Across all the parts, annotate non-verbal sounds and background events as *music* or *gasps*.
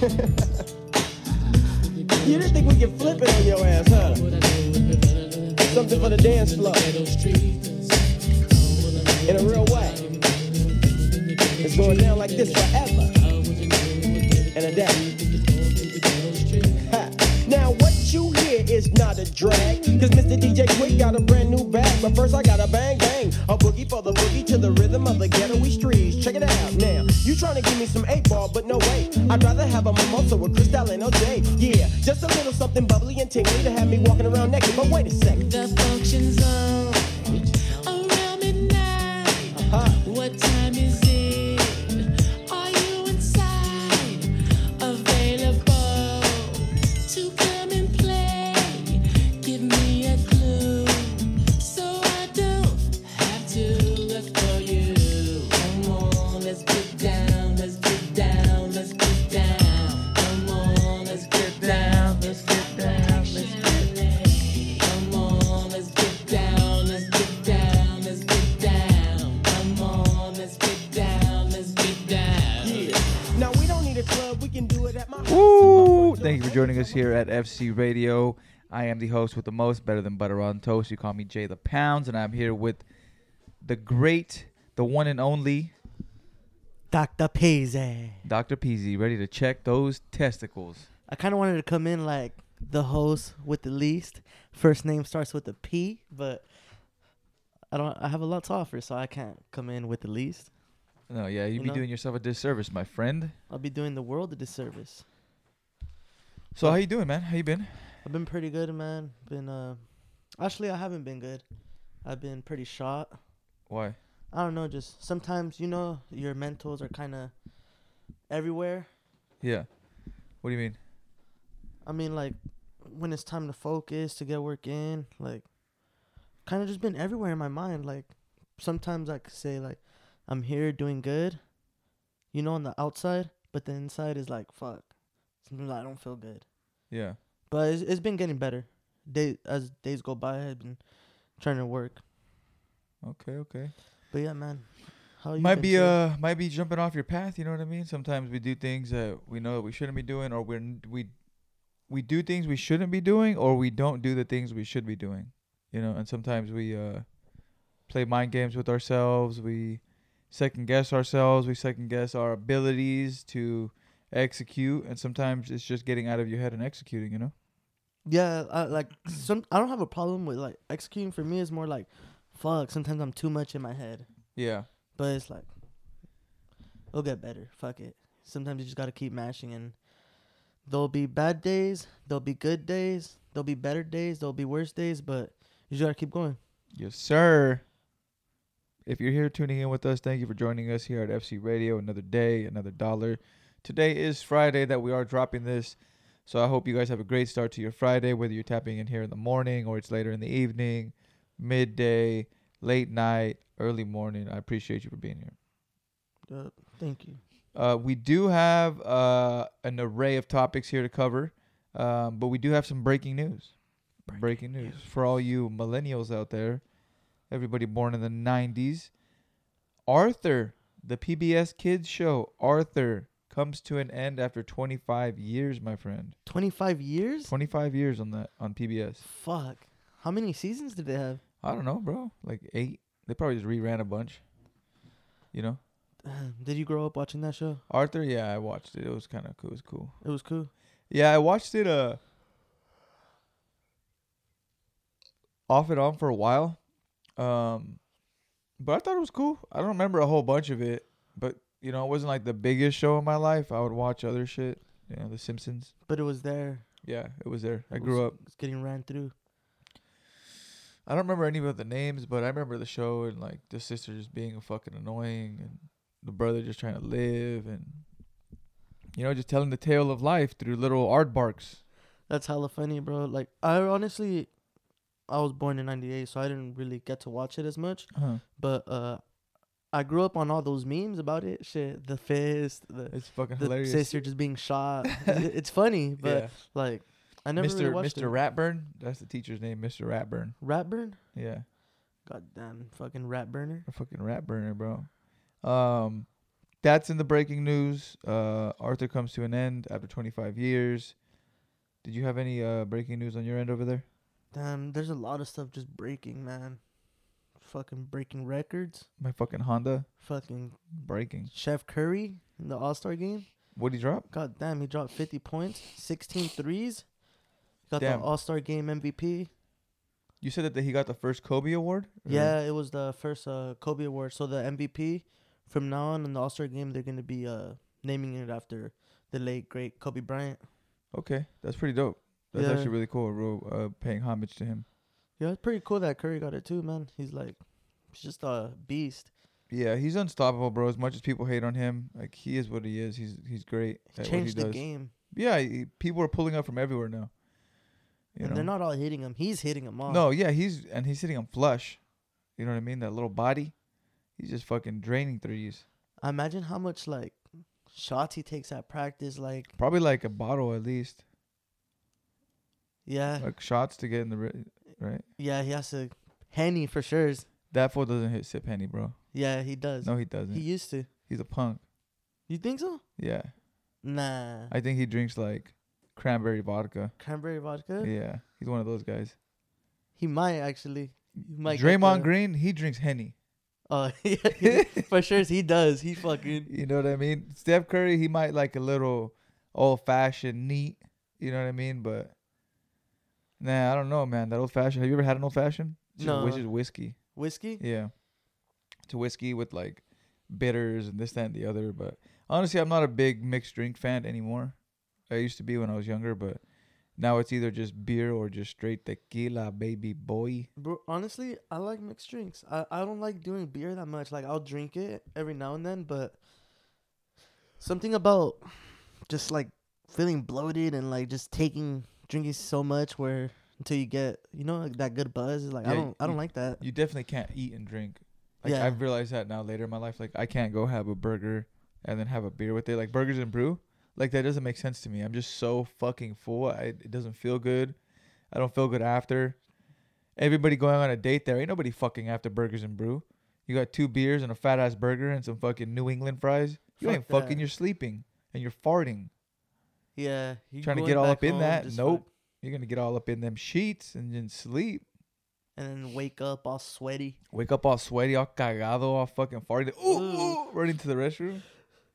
you didn't think we could flip it on your ass, huh? Something for the dance floor. In a real way. It's going down like this forever. And a day. Ha. Is not a drag. Cause Mr. DJ Quik got a brand new bag. But first I got a bang bang. A boogie for the boogie to the rhythm of the ghetto streets. Check it out now. You trying to give me some eight ball, but no way. I'd rather have a mimosa with Cristal and OJ. Yeah, just a little something bubbly and tingly to have me walking around naked. But wait a second. The function zone here at FC Radio. I am the host with the most, better than butter on toast. You call me Jay the Pounds, and I'm here with the great, the one and only Dr. Peezy. Dr. Peezy, ready to check those testicles. I kind of wanted to come in like the host with the least. First name starts with a P, but I don't. I have a lot to offer, so I can't come in with the least. No, yeah, you'd You be know? doing yourself a disservice, my friend. I'll be doing the world a disservice. So how you doing, man? How you been? I've been pretty good, man. Been uh, actually I haven't been good. I've been pretty shot. Why? I don't know. Just sometimes you know your mentals are kind of everywhere. Yeah. What do you mean? I mean, like when it's time to focus to get work in, like kind of just been everywhere in my mind. Like sometimes I could say like I'm here doing good, you know, on the outside, but the inside is like fuck. Sometimes I don't feel good, Yeah. but it's, it's been getting better. Day as days go by, I've been trying to work. Okay, okay. But yeah, man, how you might be sir? uh might be jumping off your path, you know what I mean? Sometimes we do things that we know that we shouldn't be doing or we're n- we we do things we shouldn't be doing or we don't do the things we should be doing. You know, and sometimes we uh play mind games with ourselves, we second guess ourselves, we second guess our abilities to execute and sometimes it's just getting out of your head and executing, you know? Yeah, I, like *clears throat* some. I don't have a problem with like executing. For me, it's more like, fuck. Sometimes I'm too much in my head. Yeah. But it's like, it'll get better. Fuck it. Sometimes you just gotta keep mashing, and there'll be bad days, there'll be good days, there'll be better days, there'll be worse days, but you just gotta keep going. Yes, sir. If you're here tuning in with us, thank you for joining us here at FC Radio. Another day, another dollar. Today is Friday that we are dropping this. So I hope you guys have a great start to your Friday, whether you're tapping in here in the morning or it's later in the evening, midday, late night, early morning. I appreciate you for being here. Uh, thank you. Uh, we do have uh, an array of topics here to cover, um, but we do have some breaking news. Breaking, news. for all you millennials out there, everybody born in the '90s. Arthur, the PBS Kids show, Arthur comes to an end after 25 years, my friend. Twenty five years. 25 years on that on PBS. Fuck. How many seasons did they have? I don't know, bro. Like eight. They probably just reran a bunch. You know, *sighs* Did you grow up watching that show? Arthur. Yeah, I watched it. It was kind of cool. It was cool. It was cool. Yeah, I watched it uh off and on for a while. Um but I thought it was cool. I don't remember a whole bunch of it, but you know, it wasn't like the biggest show in my life. I would watch other shit, you know, The Simpsons. But it was there. Yeah, it was there. I It grew was- up. It's getting ran through. I don't remember any of the names, but I remember the show and like the sister just being fucking annoying and the brother just trying to live and you know, just telling the tale of life through little aardvarks. That's hella funny, bro. Like I honestly, I was born in '98, so I didn't really get to watch it as much. Uh-huh. But uh, I grew up on all those memes about it. Shit, the fist, the It's fucking the hilarious. sister just being shot. It's funny, *laughs* but yeah. like I never Mr. really watched Mr. it. Ratburn. That's the teacher's name, Mr. Ratburn. Ratburn. Yeah, Goddamn fucking rat burner. a fucking rat burner, bro. Um, that's in the breaking news. Uh, Arthur comes to an end after 25 years. Did you have any uh, breaking news on your end over there? Damn, there's a lot of stuff just breaking, man. Fucking breaking records. My fucking Honda Fucking breaking. Chef Curry in the All Star game. What'd he drop? God damn, he dropped 50 points, 16 threes. Got Damn. the All Star game MVP. You said that he got the first Kobe award. Or- Yeah, it was the first uh, Kobe Award. So the MVP from now on in the All Star game, they're gonna be uh, naming it after the late great Kobe Bryant. Okay, that's pretty dope. That's Yeah. actually really cool. Real uh, paying homage to him. Yeah, it's pretty cool that Curry got it too, man. He's like, he's just a beast. Yeah, he's unstoppable, bro. As much as people hate on him, like he is what he is. He's he's great He changed what the does. game, Yeah, he, people are pulling up from everywhere now. You and know? they're not all hitting him. He's hitting them all. No, yeah, he's and he's hitting him flush. You know what I mean? That little body, he's just fucking draining threes. I imagine how much like shots he takes at practice. Like, Probably like a bottle at least, yeah, like shots to get in the right. yeah, he has to henny for sure. That fool doesn't hit sip henny, bro. Yeah, he does. No, he doesn't. he used to. he's a punk. You think so? Yeah, Nah. I think he drinks like cranberry vodka. Cranberry vodka. Yeah, he's one of those guys. He might actually. He might Draymond Green, he drinks henny. Oh *laughs* yeah, *laughs* for sure he does. He fucking You know what I mean? Steph Curry, he might like a little old fashioned neat. You know what I mean? But nah, I don't know, man. That old fashioned. Have you ever had an old fashioned? No. Which is whiskey. whiskey. Yeah. To whiskey with like bitters and this, that, and the other. But honestly, I'm not a big mixed drink fan anymore. I used to be when I was younger, but now it's either just beer or just straight tequila, baby boy. Bro, honestly, I like mixed drinks. I, I don't like doing beer that much. Like I'll drink it every now and then, but something about just like feeling bloated and like just taking drinking so much where until you get you know like that good buzz is like I don't I don't you- like that. You definitely can't eat and drink. Like Yeah. I've realized that now later in my life. Like I can't go have a burger and then have a beer with it. Like burgers and brew. Like that doesn't make sense to me. I'm just so fucking full. I, it doesn't feel good. I don't feel good after. Everybody going on a date there. Ain't nobody fucking after burgers and brew. You got two beers and a fat ass burger and some fucking New England fries. You Fuck ain't fucking. that. You're sleeping and you're farting. Yeah, Trying to get all up in that. Nope. You're gonna get all up in them sheets and then sleep. and then wake up all sweaty. Wake up all sweaty, all cagado, all fucking farting. Ooh, ooh, running to the restroom.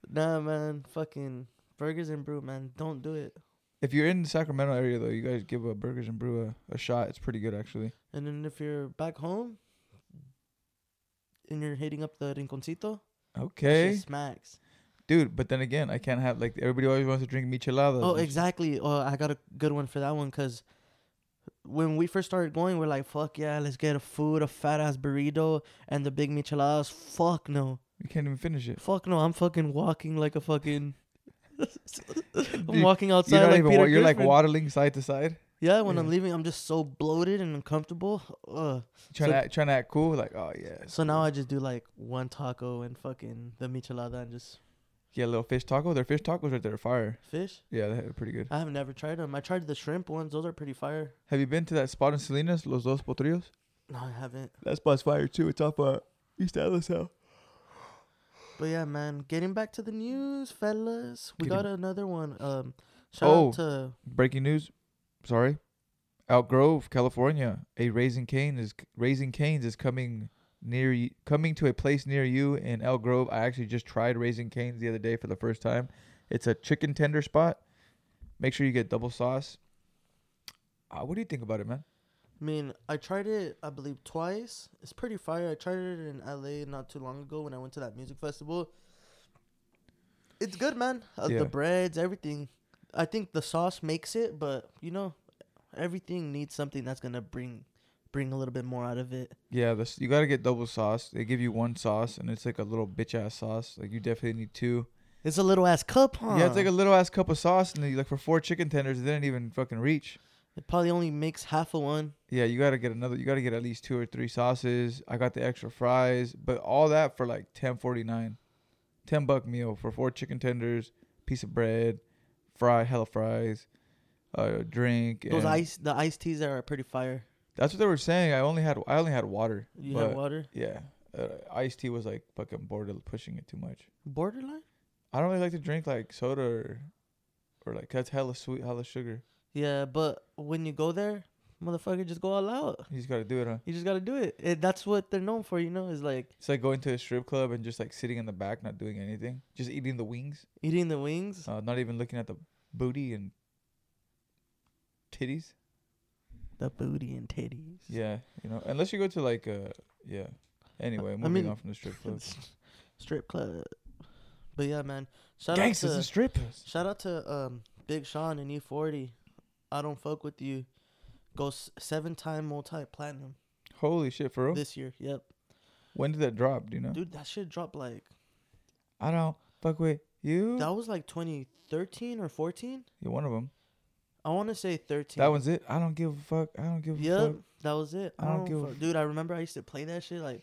Nah, man, fucking burgers and brew, man. Don't do it. If you're in the Sacramento area though, you guys give a Burgers and Brew a, a shot. It's pretty good actually. And then if you're back home and you're hitting up the rinconcito, Okay, smacks. Dude. But then again, I can't have like everybody always wants to drink micheladas. Oh, exactly. Oh, I got a good one for that one because when we first started going, we're like, "Fuck yeah, let's get a food, a fat ass burrito, and the big micheladas." Fuck no, You can't even finish it. fuck no. I'm fucking walking like a fucking. *laughs* I'm Dude, walking outside You're like even. Peter Wa- you're like waddling side to side, Yeah, when I'm leaving, I'm just so bloated and uncomfortable. Ugh. trying So- to act, trying to act cool. Like, oh yeah. So now I just do like one taco and fucking the michelada and just Yeah, little fish taco. Their fish tacos right there are fire. fish. Yeah, they're pretty good. I have never tried them. I tried the shrimp ones; those are pretty fire. Have you been to that spot in Salinas, Los Dos Potrillos? No, I haven't. That spot's fire too. It's off uh, East Hill. *gasps* But yeah, man. Getting back to the news, fellas. We Getting- got another one. Um, shout Oh. out to Breaking news. Sorry. Elk Grove, California. A Raising Cane is Raising Canes is coming near you, coming to a place near you in Elk Grove. I actually just tried Raising Cane's the other day for the first time. It's a chicken tender spot. Make sure you get double sauce. Uh, what do you think about it, man? I mean, I tried it, I believe, twice. It's pretty fire. I tried it in LA not too long ago when I went to that music festival. It's good, man. Uh, Yeah. The breads, everything. I think the sauce makes it, but you know, everything needs something that's gonna bring bring a little bit more out of it. Yeah, this you gotta get double sauce. They give you one sauce, and it's like a little bitch ass sauce. Like you definitely need two. It's a little ass cup, huh? Yeah, it's like a little ass cup of sauce, and then you, like for four chicken tenders, it didn't even fucking reach. it probably only makes half of one. Yeah, you gotta get another. You gotta get at least two or three sauces. I got the extra fries, but all that for like ten forty nine, ten buck meal for four chicken tenders, piece of bread, fry, hella fries, uh, drink. Those ice, the iced teas are pretty fire. That's what they were saying. I only had I only had water. You have water. Yeah, uh, iced tea was like fucking border pushing it too much. Borderline. I don't really like to drink like soda or, or like that's hella sweet, hella sugar. Yeah, but when you go there, motherfucker, just go all out. You just gotta do it, huh? You just gotta do it. it. That's what they're known for, you know. Is like It's like going to a strip club and just like sitting in the back, not doing anything, just eating the wings, eating the wings. uh, not even looking at the booty and titties. The booty and titties. Yeah, you know, unless you go to like uh, yeah. Anyway, I moving mean- on from the strip club. *laughs* Strip club. But yeah, man. Shout Gangsters out and to strippers. shout out to um Big Sean and E40. I don't fuck with you. Goes seven time multi platinum Holy shit, for real? this year. Yep, When did that drop? Do you know? dude, that shit dropped like I don't fuck with you. that was like 2013 or 14. You're one of them. I want to say 13. That was it. I don't give a fuck. I don't give a Yep, fuck. that was it. I don't give a fuck. Dude, I remember I used to play that shit like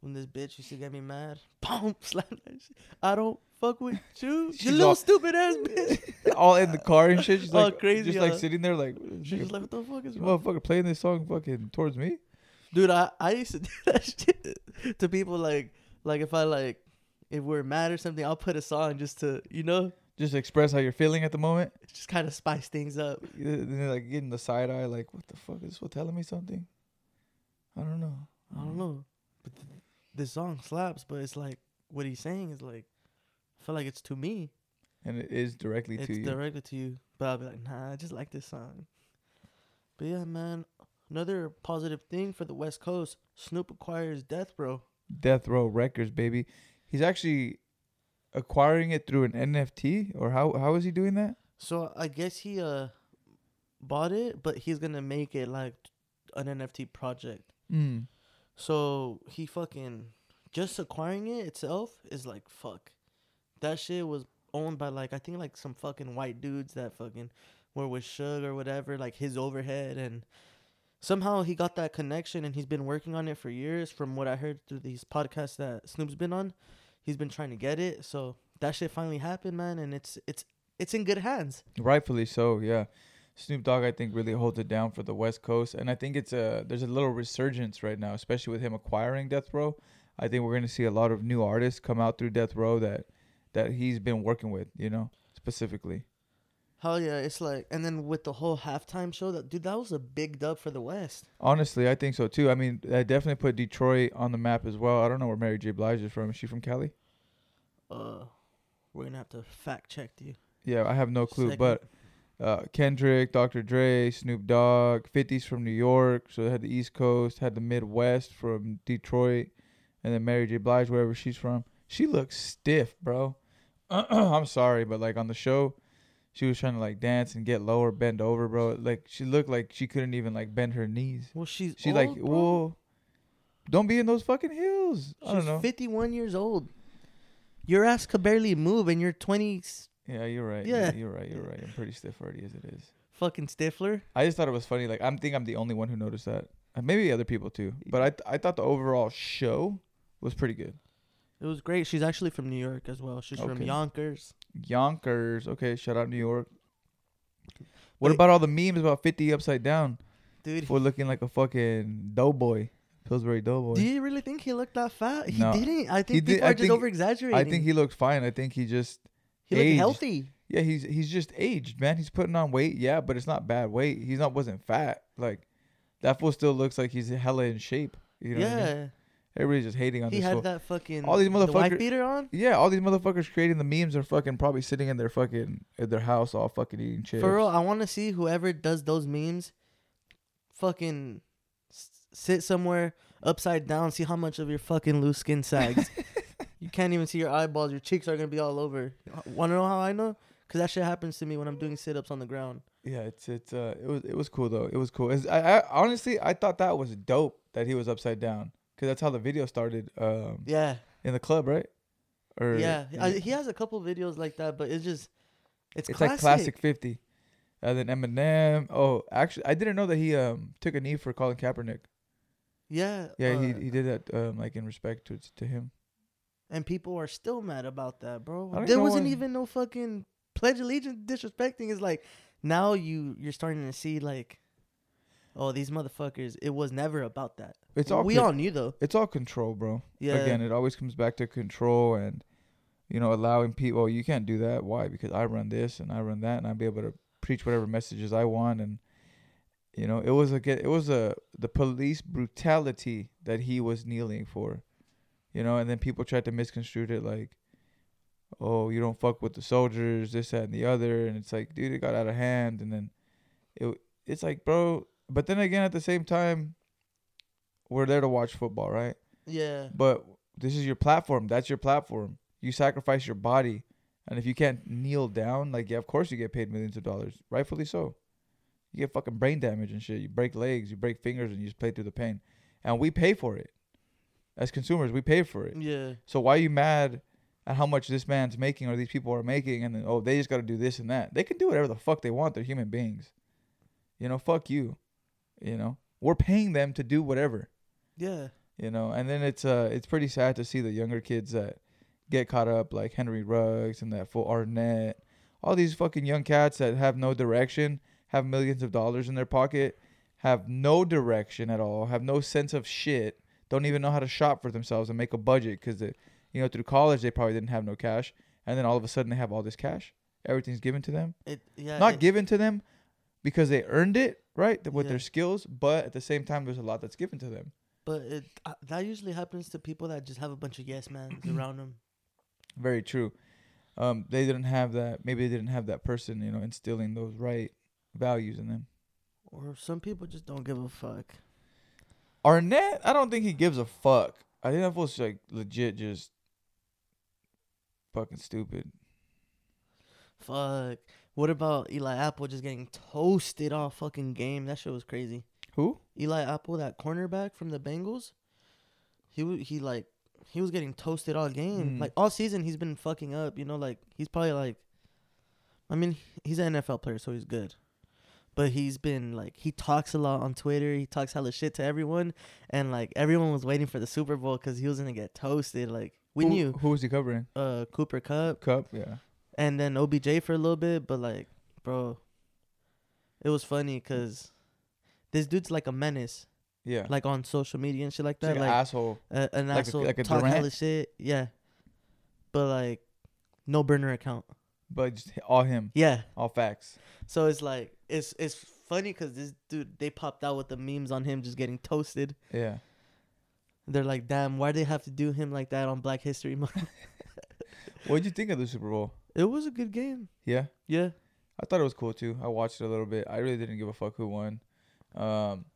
when this bitch used to get me mad. *laughs* Boom, *laughs* slap that shit. I don't fuck with *laughs* you, you She's little all- stupid ass bitch. All in the car and shit. She's All like crazy, just like sitting there like, She was like, "What the fuck is wrong?" motherfucker playing this song fucking towards me. Dude, I, I used to do that shit to people like like if I like if we're mad or something, I'll put a song just to you know Just express how you're feeling at the moment. just kind of spice things up. Then they're like getting the side eye, like, what the fuck is this? What telling me something? I don't know. I don't know, but th- this song slaps. But it's like what he's saying is like I feel like it's to me. And it is directly It's to you. directed to you, but I'll be like, nah, I just like this song. But yeah, man, another positive thing for the West Coast: Snoop acquires Death Row. Death Row Records, baby. He's actually acquiring it through an NFT, or how how is he doing that? So I guess he uh bought it, but he's gonna make it like an NFT project. Mm. So he fucking just acquiring it itself is like fuck. That shit was owned by like I think like some fucking white dudes that fucking were with Suge or whatever, like his overhead and somehow he got that connection and he's been working on it for years from what I heard through these podcasts that Snoop's been on. He's been trying to get it. So that shit finally happened, man, and it's it's it's in good hands. Rightfully so, yeah. Snoop Dogg, I think, really holds it down for the West Coast, and I think it's a there's a little resurgence right now, especially with him acquiring Death Row. I think we're gonna see a lot of new artists come out through Death Row that that he's been working with, you know, specifically. Hell yeah, it's like, and then with the whole halftime show, that dude, that was a big dub for the West. Honestly, I think so too. I mean, I definitely put Detroit on the map as well. I don't know where Mary J. Blige is from. Is she from Cali? Uh, we're gonna have to fact check you. Yeah, I have no clue. Second. But uh, Kendrick, Dr. Dre, Snoop Dogg, 50s from New York. So they had the East Coast, had the Midwest from Detroit, and then Mary J. Blige, wherever she's from. She looks stiff, bro. *clears throat* I'm sorry, but like on the show, she was trying to like dance and get lower, bend over, bro. Like she looked like she couldn't even like bend her knees. Well, she's She old, like, bro. whoa, don't be in those fucking heels. I don't She's know. 51 years old. Your ass could barely move, and you're 20 s- Yeah, you're right. Yeah. Yeah, you're right. You're right. I'm pretty stiff already as it is. fucking Stifler. I just thought it was funny. Like I'm think I'm the only one who noticed that. Uh, Maybe other people too. But I th- I thought the overall show was pretty good. It was great. She's actually from New York as well. She's from Yonkers. Yonkers. Okay, shout out New York. What Wait. about all the memes about 50 upside down? Dude, For looking like a fucking doughboy. Pillsbury doughboy. do you really think he looked that fat? He No. didn't. I think He people did- are I just over exaggerating. I think he looked fine. I think he just he looked healthy. yeah, he's he's just aged, man. He's putting on weight, yeah, but it's not bad weight. He's not wasn't fat. Like that fool still looks like he's hella in shape. You know what I mean? Everybody's just hating on he this had fool. that fucking All these the wife motherfucker- beater on. Yeah, all these motherfuckers creating the memes are fucking probably sitting in their fucking at their house all fucking eating chips. For real, I want to see whoever does those memes, fucking s- sit somewhere upside down, see how much of your fucking loose skin sags. *laughs* you can't even see your eyeballs. Your cheeks are gonna be all over. Want to know how I know? Cause that shit happens to me when I'm doing sit ups on the ground. Yeah, it's it's uh it was it was cool though. It was cool. It's, I, I honestly I thought that was dope that he was upside down because that's how the video started um Yeah, in the club, right? Or yeah. I, he has a couple videos like that, but it's just, it's, it's classic. like classic fifty. And then Eminem. Oh, actually, I didn't know that he um took a knee for Colin Kaepernick. Yeah, Yeah, uh, he he did that um like in respect to to him. and people are still mad about that, bro. There wasn't even no fucking pledge allegiance disrespecting. Is like now you you're starting to see like Oh, these motherfuckers! It was never about that. It's all we con- all knew though. it's all control, bro. Yeah. Again, it always comes back to control and you know allowing people. Oh, you can't do that. Why? Because I run this and I run that, and I'll be able to preach whatever messages I want. And you know, it was a. It was a the police brutality that he was kneeling for. You know, and then people tried to misconstrue it like, oh, you don't fuck with the soldiers, this, that, and the other, and it's like, dude, it got out of hand, and then it it's like, bro. But then again, at the same time, we're there to watch football, right? Yeah. But this is your platform. That's your platform. You sacrifice your body. And if you can't kneel down, like yeah, of course you get paid millions of dollars. Rightfully so. You get fucking brain damage and shit. You break legs, you break fingers, and you just play through the pain. And we pay for it. As consumers, we pay for it. Yeah. So why are you mad at how much this man's making or these people are making and then oh they just gotta do this and that. They can do whatever the fuck they want. They're human beings. You know, fuck you. You know? We're paying them to do whatever Yeah. you know and then it's uh it's pretty sad to see the younger kids that get caught up like henry ruggs and that full Arnette all these fucking young cats that have no direction have millions of dollars in their pocket have no direction at all have no sense of shit don't even know how to shop for themselves and make a budget because you know through college they probably didn't have no cash and then all of a sudden they have all this cash everything's given to them It. Yeah. not it- given to them because they earned it right with Yeah. their skills but at the same time there's a lot that's given to them But it uh, that usually happens to people that just have a bunch of yes men *clears throat* around them. Very true. Um, they didn't have that. Maybe they didn't have that person, you know, instilling those right values in them. Or some people just don't give a fuck. Arnette, I don't think he gives a fuck. I think that was like legit, just fucking stupid. Fuck. What about Eli Apple just getting toasted all fucking game? That shit was crazy. Who? Eli Apple, that cornerback from the Bengals, he he like he was getting toasted all game. Mm. Like all season, he's been fucking up. You know, like he's probably like, I mean, he's an NFL player, so he's good. But he's been like he talks a lot on Twitter. He talks hella shit to everyone, and like everyone was waiting for the Super Bowl because he was gonna get toasted. Like we who, knew, Who was he covering? uh, Cooper Kupp, Kupp. Yeah. And then OBJ for a little bit, but like, bro, it was funny because this dude's like a menace, Yeah. like on social media and shit like that. like, Like, an asshole. uh, an like a- asshole, like a talk hella shit, yeah. But like, no burner account, But just all him. yeah. All facts. So it's like it's it's funny because this dude they popped out with the memes on him just getting toasted. Yeah. They're like, damn, why do they have to do him like that on Black History Month? *laughs* What'd you think of the Super Bowl? It was a good game, Yeah. yeah. I thought it was cool too. I watched it a little bit. I really didn't give a fuck who won. Um,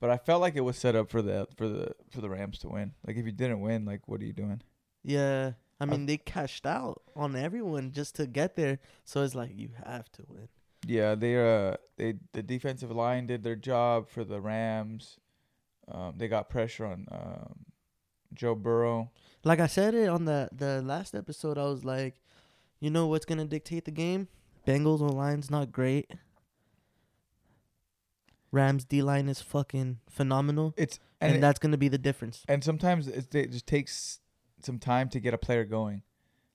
but I felt like it was set up for the for the for the Rams to win. Like if you didn't win, like what are you doing? Yeah. I I- mean, they cashed out on everyone just to get there. So it's like you have to win. Yeah, they uh they the defensive line did their job for the Rams. Um, they got pressure on um, Joe Burrow. Like I said it on the the last episode, I was like, you know what's gonna dictate the game? Bengals O line's not great. Rams D line is fucking phenomenal, It's and, and it- that's gonna be the difference. and sometimes it, it just takes some time to get a player going.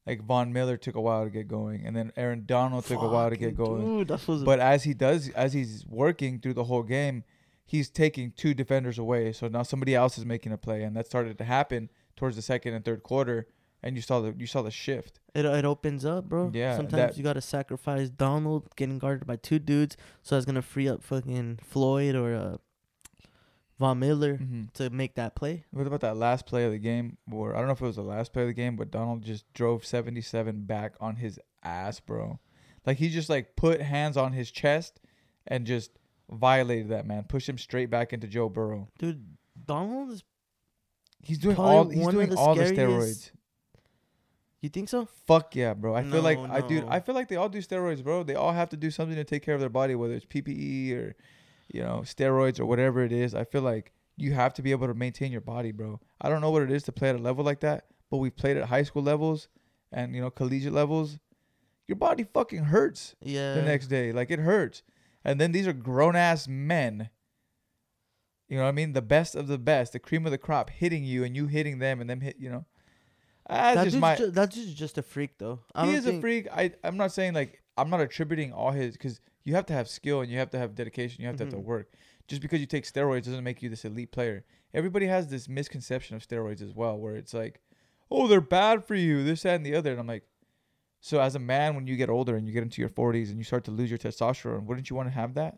Like Von Miller took a while to get going, and then Aaron Donald took a while to get going. Dude, But as he does, as he's working through the whole game, he's taking two defenders away. So now somebody else is making a play, and that started to happen towards the second and third quarter. And you saw the you saw the shift. it it opens up, bro. Yeah, Sometimes that- you gotta sacrifice Donald getting guarded by two dudes, so that's gonna free up fucking Floyd or uh, Von Miller Mm-hmm. to make that play. What about that last play of the game? Or I don't know if it was the last play of the game, but Donald just drove 77 back on his ass, bro. Like he just like put hands on his chest and just violated that man, pushed him straight back into Joe Burrow. Dude, Donald is. He's doing all he's doing all the steroids. You think so? Fuck yeah, bro. I feel like No, I dude, no. I feel like they all do steroids, bro. They all have to do something to take care of their body, whether it's PPE or you know, steroids or whatever it is. I feel like you have to be able to maintain your body, bro. I don't know what it is to play at a level like that, but we've played at high school levels and you know, collegiate levels. Your body fucking hurts Yeah. the next day. Like it hurts. And then these are grown ass men. You know what I mean? The best of the best, the cream of the crop, hitting you and you hitting them and them hit. You know, that's that just my. ju- that dude's just a freak, though. I he is think... a freak. I I'm not saying like I'm not attributing all his because you have to have skill and you have to have dedication. You have to have to Mhm. work. just because you take steroids doesn't make you this elite player. Everybody has this misconception of steroids as well, where it's like, oh, they're bad for you, this, that, and the other. And I'm like, so as a man, when you get older and you get into your 40s and you start to lose your testosterone, wouldn't you want to have that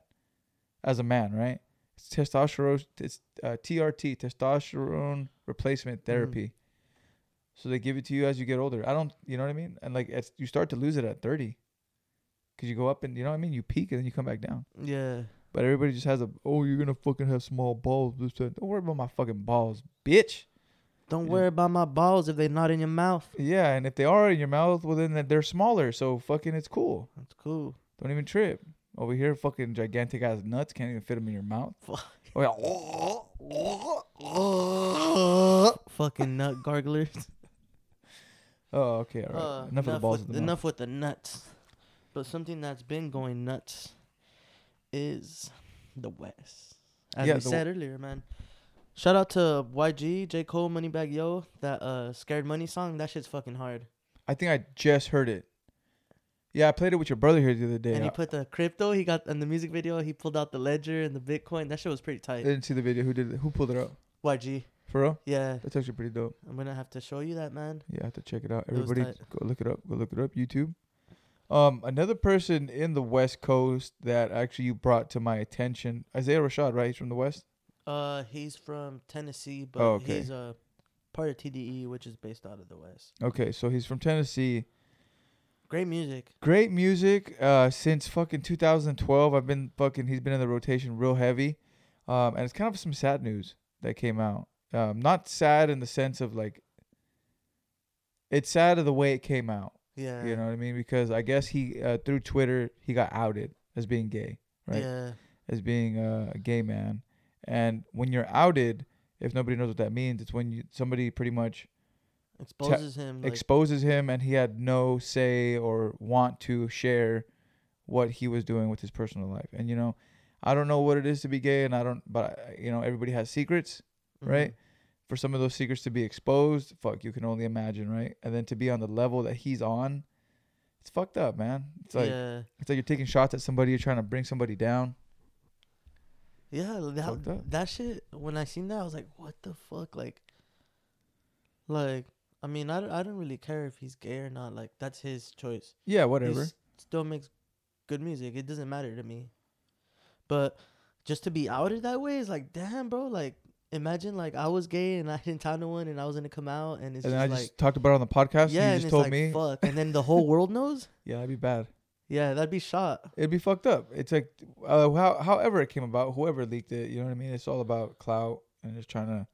as a man, right? It's testosterone, it's uh, TRT, testosterone replacement therapy. So they give it to you as you get older. I don't, you know what I mean? And like, it's, you start to lose it at 30 because you go up and, you know what I mean? You peak and then you come back down. Yeah. But everybody just has a, oh, you're going to fucking have small balls. This, that. Don't worry about my fucking balls, bitch. Don't Yeah. worry about my balls if they're not in your mouth. Yeah, and if they are in your mouth, well, then they're smaller. So fucking it's cool. That's cool. Don't even trip. Over here, fucking gigantic ass nuts can't even fit them in your mouth. Fuck. Oh, yeah. *laughs* Fucking nut garglers. *laughs* Oh, okay, all right. Uh, enough of the balls. With, the enough with the nuts. But something that's been going nuts is the West. As Yeah, we said earlier, man. Shout out to YG, J. Cole, Moneybagg Yo. That uh Scared Money song, that shit's fucking hard. I think I just heard it. Yeah, I played it with your brother here the other day. And he put the crypto, he got in the music video, he pulled out the ledger and the Bitcoin. That shit was pretty I tight. didn't see the video. Who did it? Who pulled it up? YG. For real? Yeah. That's actually pretty dope. I'm gonna have to show you that, man. Yeah, I have to check it out. It Everybody, go look it up. Go look it up. YouTube. Um, another person in the West Coast that actually you brought to my attention, Isaiah Rashad, right? He's from the West. Uh, he's from Tennessee, but Oh, okay. he's a part of TDE, which is based out of the West. Okay, so he's from Tennessee. Great music. Great music. Uh, since fucking 2012, I've been fucking. He's been in the rotation real heavy. Um, and it's kind of some sad news that came out. Um, not sad in the sense of like. It's sad of the way it came out. Yeah. You know what I mean? Because I guess he uh, through Twitter he got outed as being gay, right? Yeah. As being uh, a gay man. And when you're outed, if nobody knows what that means, it's when you somebody pretty much Exposes him. Like, exposes him and he had no say or want to share what he was doing with his personal life. And you know, I don't know what it is to be gay and I don't but I- you know, everybody has secrets, mhm. right? For some of those secrets to be exposed, fuck, you can only imagine, right? And then to be on the level that he's on, it's fucked up, man. It's like yeah. it's like you're taking shots at somebody, you're trying to bring somebody down. Yeah. That, that shit, when I seen that, I was like, what the fuck? Like, like, I mean, I, don't- I don't really care if he's gay or not. Like, that's his choice. Yeah, whatever. s- still makes good music. It doesn't matter to me. But just to be outed that way is like, damn, bro. Like, imagine like I was gay and I didn't tell no one and I was gonna come out and it's and just I like, just talked about it on the podcast. yeah, and and you just it's told like, me. fuck, and then the *laughs* whole world knows. Yeah, that'd be bad. Yeah, that'd be shot. It'd be fucked up. It's like, uh, how, however it came about, whoever leaked it, you know what I mean? It's all about clout and just trying to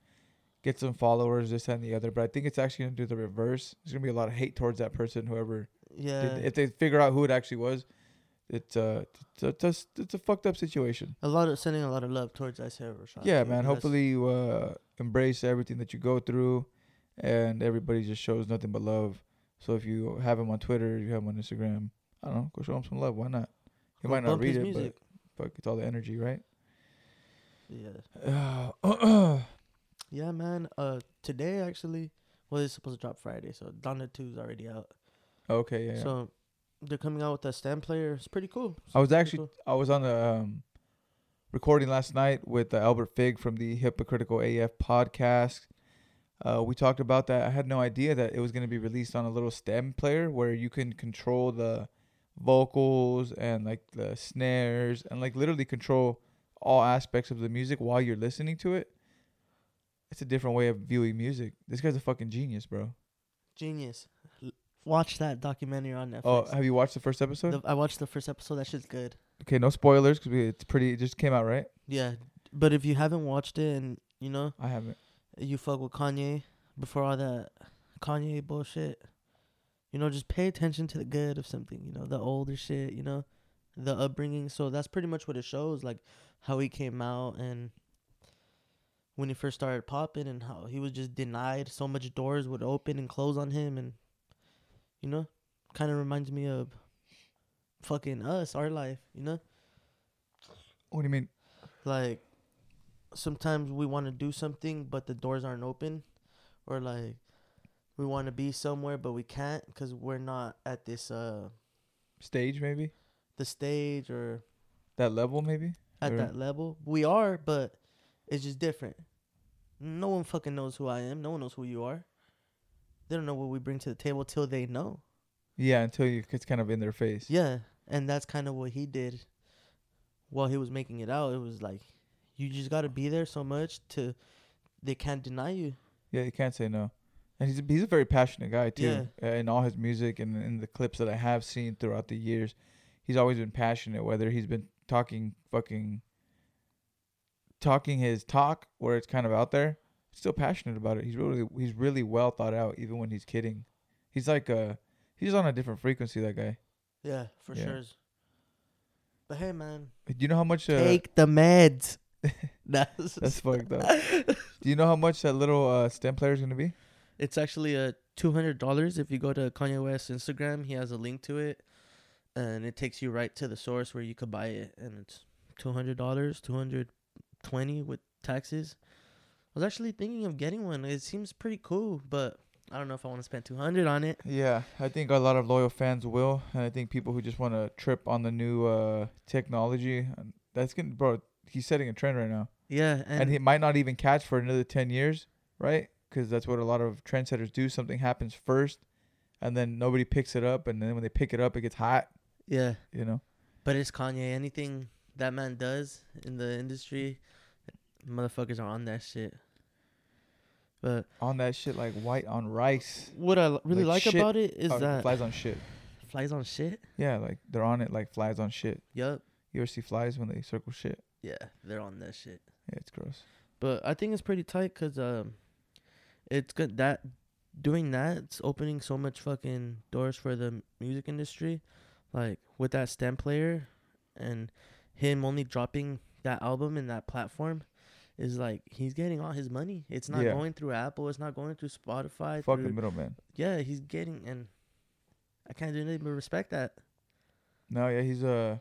get some followers, this and the other. But I think it's actually gonna do the reverse. There's gonna be a lot of hate towards that person, whoever. Yeah. Did, if they figure out who it actually was, it's uh, it's a, it's a, it's a fucked up situation. a lot of sending a lot of love towards Isaiah Rashad. yeah, man. Hopefully you uh embrace everything that you go through, and everybody just shows nothing but love. So if you have him on Twitter, you have him on Instagram. I don't know, go show him some love. Why not? You might not read it, music. but fuck, it's all the energy, right? Yeah. Uh, *clears throat* Yeah, man. Uh, today actually, well, it's supposed to drop Friday, so Donda Two is already out. okay, yeah. yeah. So they're coming out with a stem player. It's pretty cool. I was actually cool. I was on the um, recording last night with uh, Albert Fig from the Hypocritical AF podcast. Uh, we talked about that. I had no idea that it was going to be released on a little stem player where you can control the vocals and like the snares and like literally control all aspects of the music while you're listening to it. It's a different way of viewing music. This guy's a fucking genius, bro. Genius. Watch that documentary on Netflix. Oh, have you watched the first episode? The- I watched the first episode. That shit's good. okay, no spoilers because it's pretty. It just came out, right? Yeah, but if you haven't watched it and you know I haven't. you fuck with Kanye before all that Kanye bullshit, you know, just pay attention to the good of something. You know, the older shit. You know, the upbringing. So that's pretty much what it shows. Like how he came out and when he first started popping and how he was just denied so much doors would open and close on him and you know kind of reminds me of fucking us our life you know What do you mean? like sometimes we want to do something but the doors aren't open or like we want to be somewhere but we can't because we're not at this uh Stage maybe the stage or that level maybe. at Sure. that level. We are, but it's just different. No one fucking knows who I am. No one knows who you are. They don't know what we bring to the table till they know. Yeah, until you it's kind of in their face. Yeah, and that's kind of what he did while he was making it out. It was like you just got to be there so much to they can't deny you. Yeah, you can't say no. And he's a, he's a very passionate guy too. Yeah. Uh, in all his music and in the clips that I have seen throughout the years, he's always been passionate. Whether he's been talking fucking talking his talk where it's kind of out there, still passionate about it. He's really he's really well thought out, even when he's kidding. He's like uh he's on a different frequency. That guy. Yeah, for Yeah. sure. But hey, man, Do you know how much? Uh, take the meds. *laughs* that's that's fucked up. Do you know how much that little uh, stem player is gonna be? It's actually a two hundred dollars. If you go to Kanye West's Instagram, he has a link to it, and it takes you right to the source where you could buy it, and it's two hundred dollars, two hundred twenty with taxes. I was actually thinking of getting one. It seems pretty cool, but I don't know if I want to spend two hundred on it. Yeah, I think a lot of loyal fans will, and I think people who just want to trip on the new uh, technology, that's gonna, bro. He's setting a trend right now, Yeah, and, and, he might not even catch for another ten years, right? Because that's what a lot of trendsetters do. Something happens first, and then nobody picks it up, and then when they pick it up, it gets hot. yeah, You know? but it's Kanye. Anything that man does in the industry, motherfuckers are on that shit. But On that shit like white on rice. what I really Like like, about it is that flies on shit. flies on shit. Yeah, like they're on it like flies on shit. Yup. You ever see flies when they circle shit? Yeah, they're on that shit. Yeah, it's gross. But I think it's pretty tight because um, it's good that doing that it's opening so much fucking doors for the music industry, like with that stem player, and him only dropping that album in that platform. Is like he's getting all his money. It's not Yeah. going through Apple. It's not going through Spotify. Fucking through- middleman. yeah, he's getting, and I can't do anything but respect that. No, yeah, he's a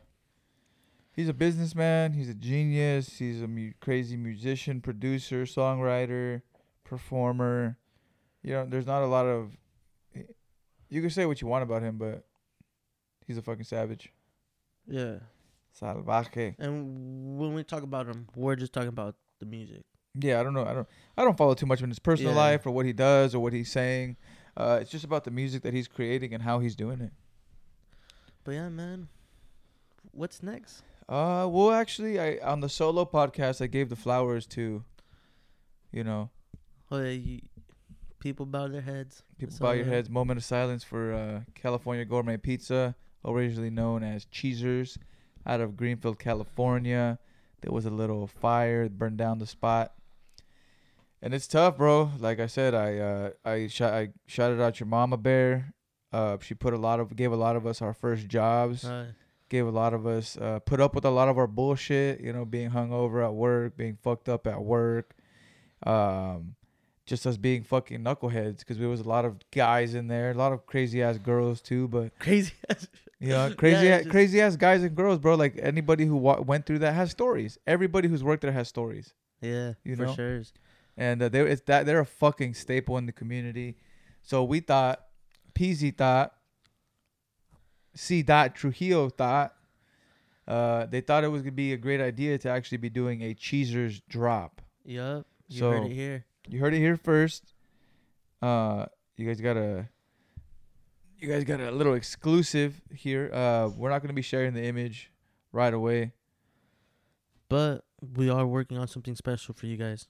he's a businessman. He's a genius. He's a mu- crazy musician, producer, songwriter, performer. You know, there's not a lot of. You can say what you want about him, but he's a fucking savage. Yeah. Salvaje. And when we talk about him, we're just talking about the music. Yeah, I don't know. I don't. I don't follow too much in his personal Yeah. life or what he does or what he's saying. Uh, it's just about the music that he's creating and how he's doing it. But yeah, man. What's next? Uh, well, actually, I on the solo podcast, I gave the flowers to, you know, Oh yeah, you, people bow their heads. people That's bow your heads. Moment of silence for uh, California Gourmet Pizza, originally known as Cheezers, out of Greenfield, California. There was a little fire, burned down the spot, and it's tough, bro. Like I said, I uh, I shot I shouted out your mama bear. Uh, she put a lot of gave a lot of us our first jobs. Uh, gave a lot of us uh, put up with a lot of our bullshit. You know, being hung over at work, being fucked up at work, um, just us being fucking knuckleheads because there was a lot of guys in there, a lot of crazy ass girls too. But crazy. *laughs* ass- you know, crazy Yeah, a- it's just- crazy ass guys and girls, bro. Like anybody who wa- went through that has stories. Everybody who's worked there has stories. yeah, You for know? sure. and uh, they it's that they're a fucking staple in the community. So we thought, Peezy thought, C. Dot Trujillo thought, uh, they thought it was gonna be a great idea to actually be doing a Cheezers drop. Yup. You So- heard it here. You heard it here first. Uh, you guys got a, you guys got a little exclusive here. Uh, we're not gonna be sharing the image right away. But we are working on something special for you guys.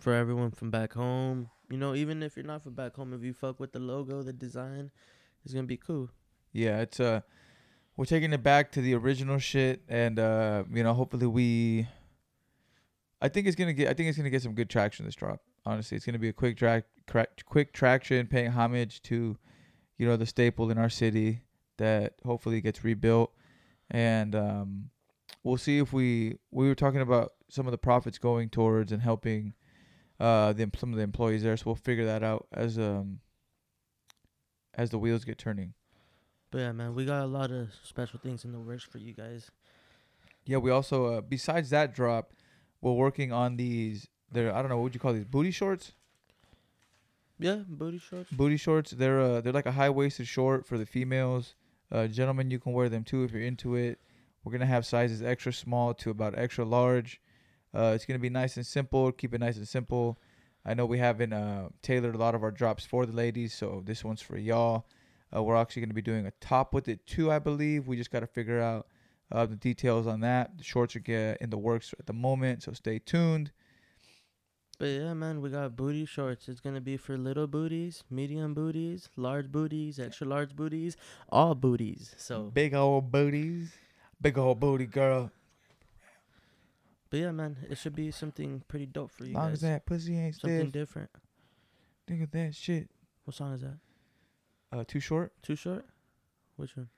For everyone from back home. You know, even if you're not from back home, if you fuck with the logo, the design, it's gonna be cool. Yeah, it's uh we're taking it back to the original shit and uh you know, hopefully we I think it's to get I think it's going to get some good traction this drop. Honestly, it's going to be a quick track cra- quick traction paying homage to you know, the staple in our city that hopefully gets rebuilt and um we'll see if we we were talking about some of the profits going towards and helping uh the some of the employees there, so we'll figure that out as um as the wheels get turning. But yeah, man, we got a lot of special things in the works for you guys. Yeah, we also uh, besides that drop, we're working on these. They're I don't know what would you call these booty shorts. Yeah, booty shorts. Booty shorts. They're uh, they're like a high waisted short for the females. Uh, gentlemen, you can wear them too if you're into it. We're gonna have sizes extra small to about extra large. Uh, it's gonna be nice and simple. Keep it nice and simple. I know we haven't uh, tailored a lot of our drops for the ladies, so this one's for y'all. Uh, we're actually gonna be doing a top with it too, I believe. We just gotta figure out uh, the details on that. The shorts are get in the works at the moment, so stay tuned. But yeah, man, we got booty shorts. It's gonna be for little booties, medium booties, large booties, extra large booties, all booties. So, big old booties, big old booty girl. but yeah, man, it should be something pretty dope for you long guys. as that pussy ain't something stiff, different. think of that shit. What song is that? Uh, too short. Too short? Which one?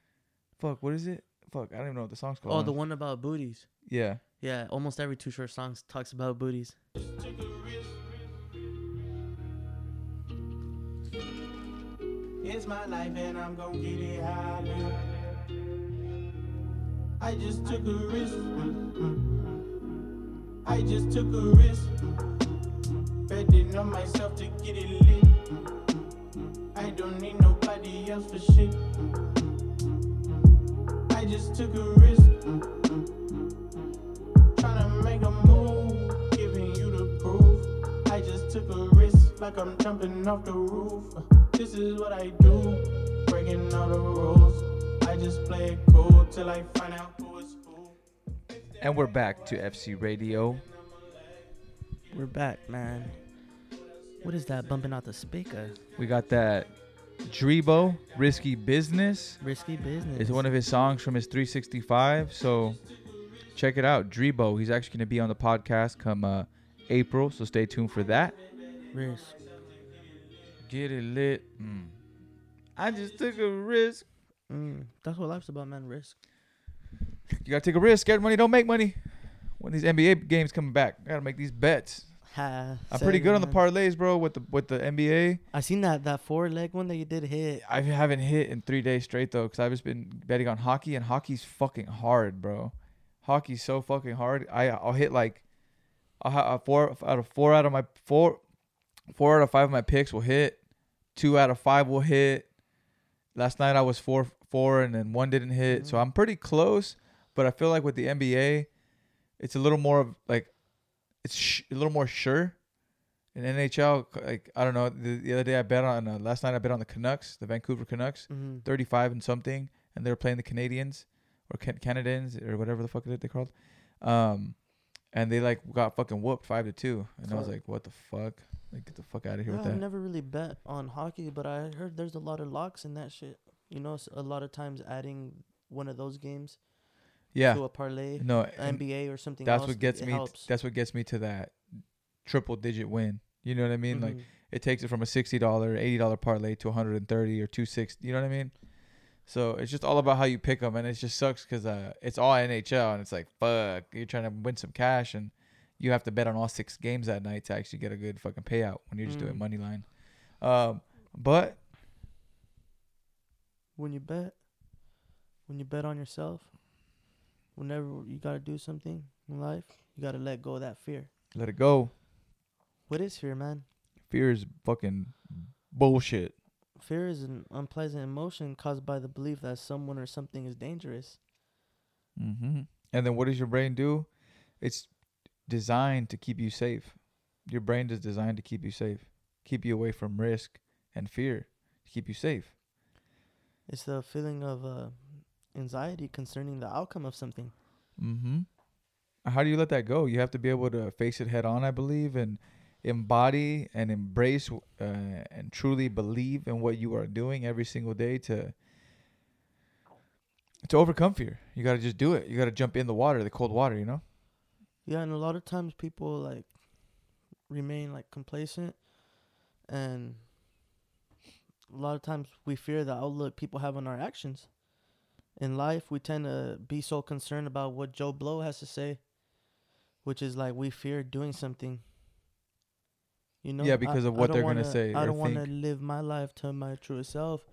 Fuck, what is it? Fuck, I don't even know what the song's called. Oh, the one about booties. Yeah. Yeah, almost every Too Short song talks about booties. It's my life and I'm gon' get it how I live. I just took a risk. I just took a risk. Betting on myself to get it lit. I don't need nobody else for shit. I just took a risk. Tryna make a move, giving you the proof. I just took a risk like I'm jumping off the roof. This is what I do, breaking all the rules. I just play it cool till I find out who is who. And we're back to FC Radio. We're back, man. What is that bumping out the speaker? We got that Drebo, Risky Business. Risky business. It's one of his songs from his 365. So check it out. Drebo. He's actually going to be on the podcast come uh, April. So stay tuned for that. risk. Get it lit. Mm. I just took a risk. Mm, that's what life's about, man. Risk. You got to take a risk. Scared money don't make money. When these NBA games coming back, I got to make these bets. *sighs* Ha, I'm pretty good on the parlays, bro, with the with the NBA. I seen that that four leg one that you did hit. I haven't hit in three days straight though, because I've just been betting on hockey, and hockey's fucking hard, bro. Hockey's so fucking hard. I I'll hit like, I'll have four out of four out of my four, four out of five of my picks will hit. Two out of five will hit. Last night I was four four, and then one didn't hit, so I'm pretty close. But I feel like with the NBA, it's a little more of like, it's sh- a little more sure. In NHL, like I don't know. The, the other day I bet on. Uh, last night I bet on the Canucks, the Vancouver Canucks. Mm-hmm. 35 and something, and they were playing the Canadians or Can- Canadians or whatever the fuck they called. Um, and they like got fucking whooped five to two, and I was like, what the fuck? Like, get the fuck out of here Yeah, with I that. never really bet on hockey, but I heard there's a lot of locks in that shit. You know, a lot of times adding one of those games yeah, to a parlay, no, NBA or something. that's else, what gets me. Helps. That's what gets me to that triple digit win. You know what I mean? Like Mhm. it takes it from a sixty dollar, eighty dollar parlay to one hundred and thirty or two sixty. You know what I mean? So it's just all about how you pick them, and it just sucks because uh, it's all NHL, and it's like fuck, you're trying to win some cash, and you have to bet on all six games that night to actually get a good fucking payout when you're just doing Mm. money line. Um, but when you bet, when you bet on yourself, whenever you gotta do something in life, you gotta let go of that fear. let it go. What is fear, man? Fear is fucking bullshit. Fear is an unpleasant emotion caused by the belief that someone or something is dangerous. hmm And then what does your brain do? It's designed to keep you safe. Your brain is designed to keep you safe, keep you away from risk and fear, to keep you safe. It's the feeling of uh, anxiety concerning the outcome of something. Mm-hmm. How do you let that go? You have to be able to face it head on, I believe, and embody and embrace uh, and truly believe in what you are doing every single day to to overcome fear. You got to just do it. You got to jump in the water, the cold water, you know? Yeah, and a lot of times people like remain like complacent and a lot of times we fear the outlook people have on our actions. In life, we tend to be so concerned about what Joe Blow has to say, which is like we fear doing something. You know? Yeah, because I- of what they're gonna wanna- say I don't want to live my life to my truest self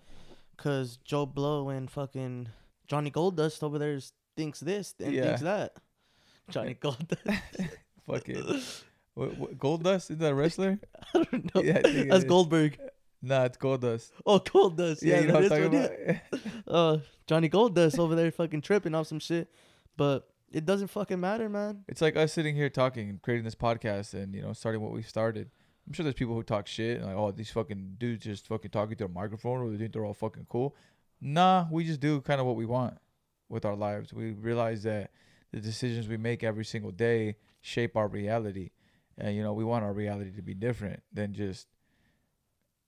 because Joe Blow and fucking Johnny Goldust over there thinks this and Yeah. thinks that. *laughs* Johnny Goldust. *laughs* Fuck it. *laughs* what, what, Gold Dust? Is that a wrestler? I don't know. Yeah, That's. Goldberg. Nah, it's Goldust. Oh, Goldust. Yeah, Yeah, you know what I'm talking about? Uh, Johnny Goldust over there fucking tripping off some shit. But it doesn't fucking matter, man. It's like us sitting here talking and creating this podcast and you know starting what we started. I'm sure there's people who talk shit like, oh, these fucking dudes just fucking talking to a microphone or they think they're all fucking cool. Nah, we just do kind of what we want with our lives. We realize that the decisions we make every single day shape our reality, and you know we want our reality to be different than just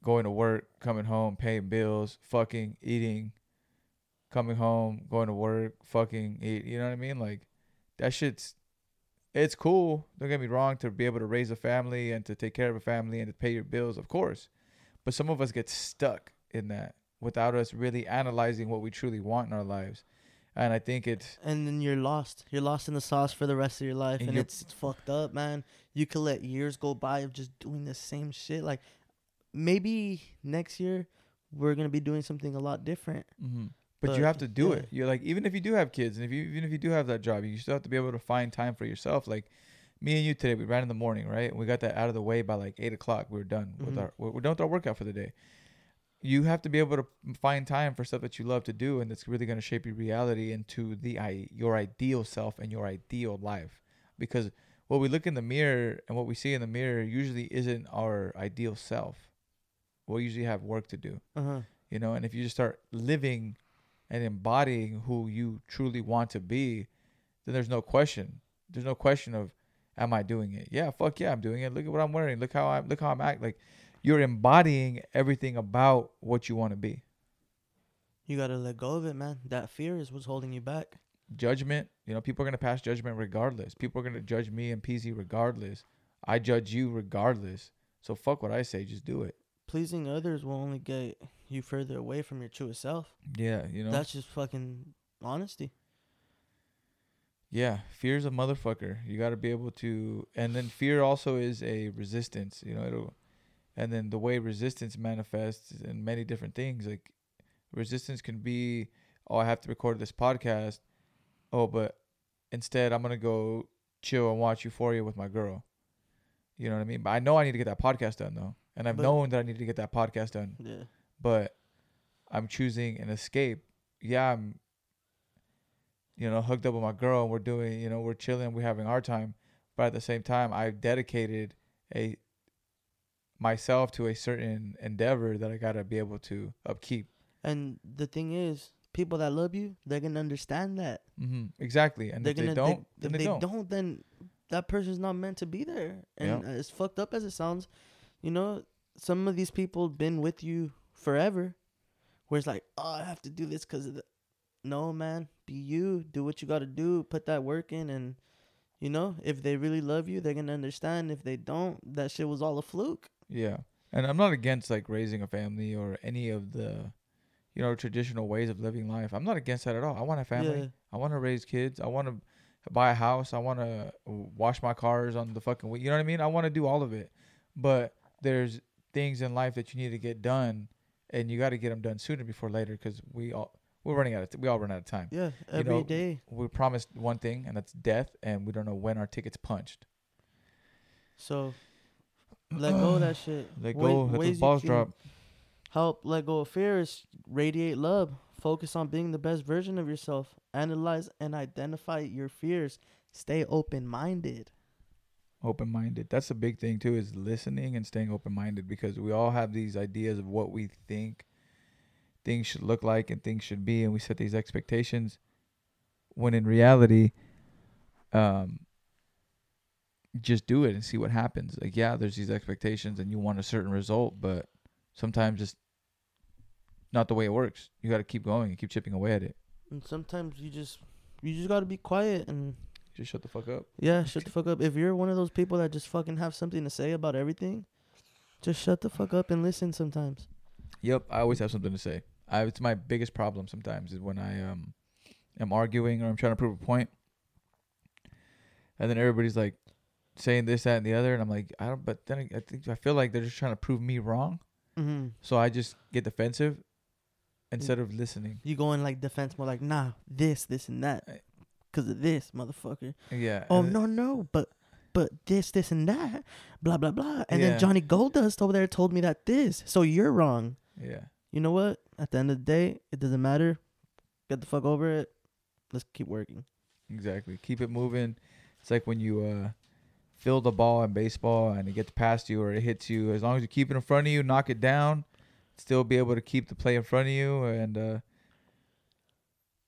going to work, coming home, paying bills, fucking, eating, coming home, going to work, fucking, eat. You know what I mean? Like that shit's it's cool. Don't get me wrong to be able to raise a family and to take care of a family and to pay your bills, of course. But some of us get stuck in that without us really analyzing what we truly want in our lives. And I think it's And then you're lost. You're lost in the sauce for the rest of your life, And and, it's, it's fucked up, man. You could let years go by of just doing the same shit. Like maybe next year we're gonna be doing something a lot different. hmm But, But, you have to do yeah. it. You're like, even if you do have kids, and if you even if you do have that job, you still have to be able to find time for yourself. Like me and you today, we ran in the morning, right? And we got that out of the way by like eight o'clock. We were done with Mhm. our we're done with our workout for the day. You have to be able to find time for stuff that you love to do, and that's really going to shape your reality into the i your ideal self and your ideal life. Because what we look in the mirror and what we see in the mirror usually isn't our ideal self. We usually have work to do Uh huh. you know and if you just start living and embodying who you truly want to be then there's no question. There's no question of am i doing it? Yeah fuck yeah i'm doing it. Look at what i'm wearing. Look how i'm look how i'm act like you're embodying everything about what you want to be. You gotta let go of it, man. That fear is what's holding you back. judgment you know people are going to pass judgment regardless. People are going to judge me and Peezy regardless. I judge you regardless. So fuck what i say just do it Pleasing others will only get you further away from your truest self. yeah you know That's just fucking honesty. Yeah, fear's a motherfucker. You got to be able to, and then fear also is a resistance. You know, it'll, and then the way resistance manifests in many different things. Like resistance can be, oh, I have to record this podcast. Oh, but instead I'm gonna go chill and watch Euphoria with my girl. You know what I mean? But I know I need to get that podcast done though, and I've But- known that I need to get that podcast done Yeah. but I'm choosing an escape. Yeah, I'm you know, hooked up with my girl and we're doing, you know, we're chilling, we're having our time. But at the same time, I've dedicated a myself to a certain endeavor that I got to be able to upkeep. And the thing is, people that love you, they're gonna understand that. Mm-hmm. Exactly. And they're if they gonna don't, they, then if they, they don't. then that person's not meant to be there. And Yeah. as fucked up as it sounds, you know, some of these people been with you forever. Where it's like, oh, I have to do this because of the. No, man, be you. Do what you got to do. Put that work in, and you know, if they really love you, they're gonna understand. If they don't, that shit was all a fluke. Yeah. And I'm not against like raising a family or any of the, you know, traditional ways of living life. I'm not against that at all. I want a family. Yeah. I want to raise kids. I want to buy a house. I want to uh, wash my cars on the fucking. You know what I mean? I want to do all of it. But there's things in life that you need to get done, and you got to get them done sooner before later because we all we're running out of t- we all run out of time. Yeah, You every day. know, We promised one thing, and that's death, and we don't know when our ticket's punched. So let go of that *sighs* shit. Let go. Let those balls drop. Help let go of fear is radiate love. Focus on being the best version of yourself. Analyze and identify your fears. Stay open minded. Open minded. That's a big thing too, is listening and staying open minded because we all have these ideas of what we think things should look like and things should be, and we set these expectations. When in reality, um, just do it and see what happens. Like, yeah, there's these expectations, and you want a certain result, but sometimes it's not the way it works. You got to keep going and keep chipping away at it. And sometimes you just you just gotta be quiet and Just shut the fuck up. yeah, shut the fuck up. If you're one of those people that just fucking have something to say about everything, just shut the fuck up and listen sometimes. Yep, I always have something to say. I, it's my biggest problem sometimes is when I um am arguing or I'm trying to prove a point. and then everybody's like saying this, that, and the other, and I'm like, I don't. But then I, I think I feel like they're just trying to prove me wrong, Mm-hmm. so I just get defensive instead of listening. You go in like defense more, like nah, this, this, and that, I- cause of this, motherfucker. Yeah. Oh no no, but but this this and that, blah blah blah. And Yeah. then Johnny Goldust over there told me that this, so you're wrong. Yeah. You know what? At the end of the day, it doesn't matter. Get the fuck over it. Let's keep working. Exactly. Keep it moving. It's like when you uh fill the ball in baseball and it gets past you or it hits you. As long as you keep it in front of you, knock it down, still be able to keep the play in front of you and uh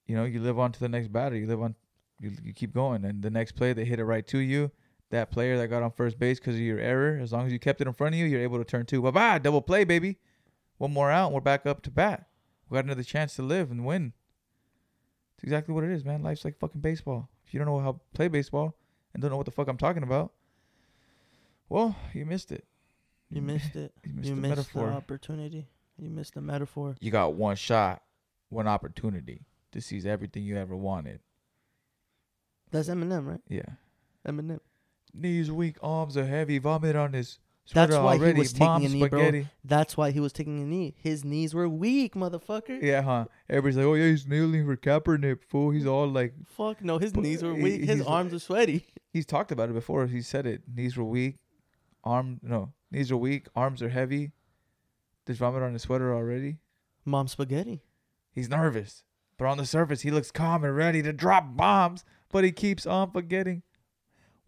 you know, you live on to the next batter. You live on you, you keep going and the next play they hit it right to you. That player that got on first base because of your error, as long as you kept it in front of you, you're able to turn two. Bye bye, double play, baby. One more out, and we're back up to bat. We got another chance to live and win. It's exactly what it is, man. Life's like fucking baseball. If you don't know how to play baseball and don't know what the fuck I'm talking about, well, you missed it. You missed *laughs* it. You missed You the missed metaphor. the opportunity. You missed the metaphor. You got one shot, one opportunity to seize everything you ever wanted. That's Eminem, right? Yeah. Eminem. Knees weak, arms are heavy, vomit on his That's sweater why he already. was taking Mom a knee, bro. spaghetti. That's why he was taking a knee. His knees were weak, motherfucker. Yeah, huh? Everybody's like, oh yeah, he's kneeling for Kaepernick, fool. He's all like, Fuck no, his knees were weak. His he's- arms were sweaty. *laughs* he's talked about it before. He said it. Knees were weak, arm no, knees are weak, arms are heavy. There's vomit on his sweater already. Mom spaghetti. He's nervous, but on the surface he looks calm and ready to drop bombs. But he keeps on forgetting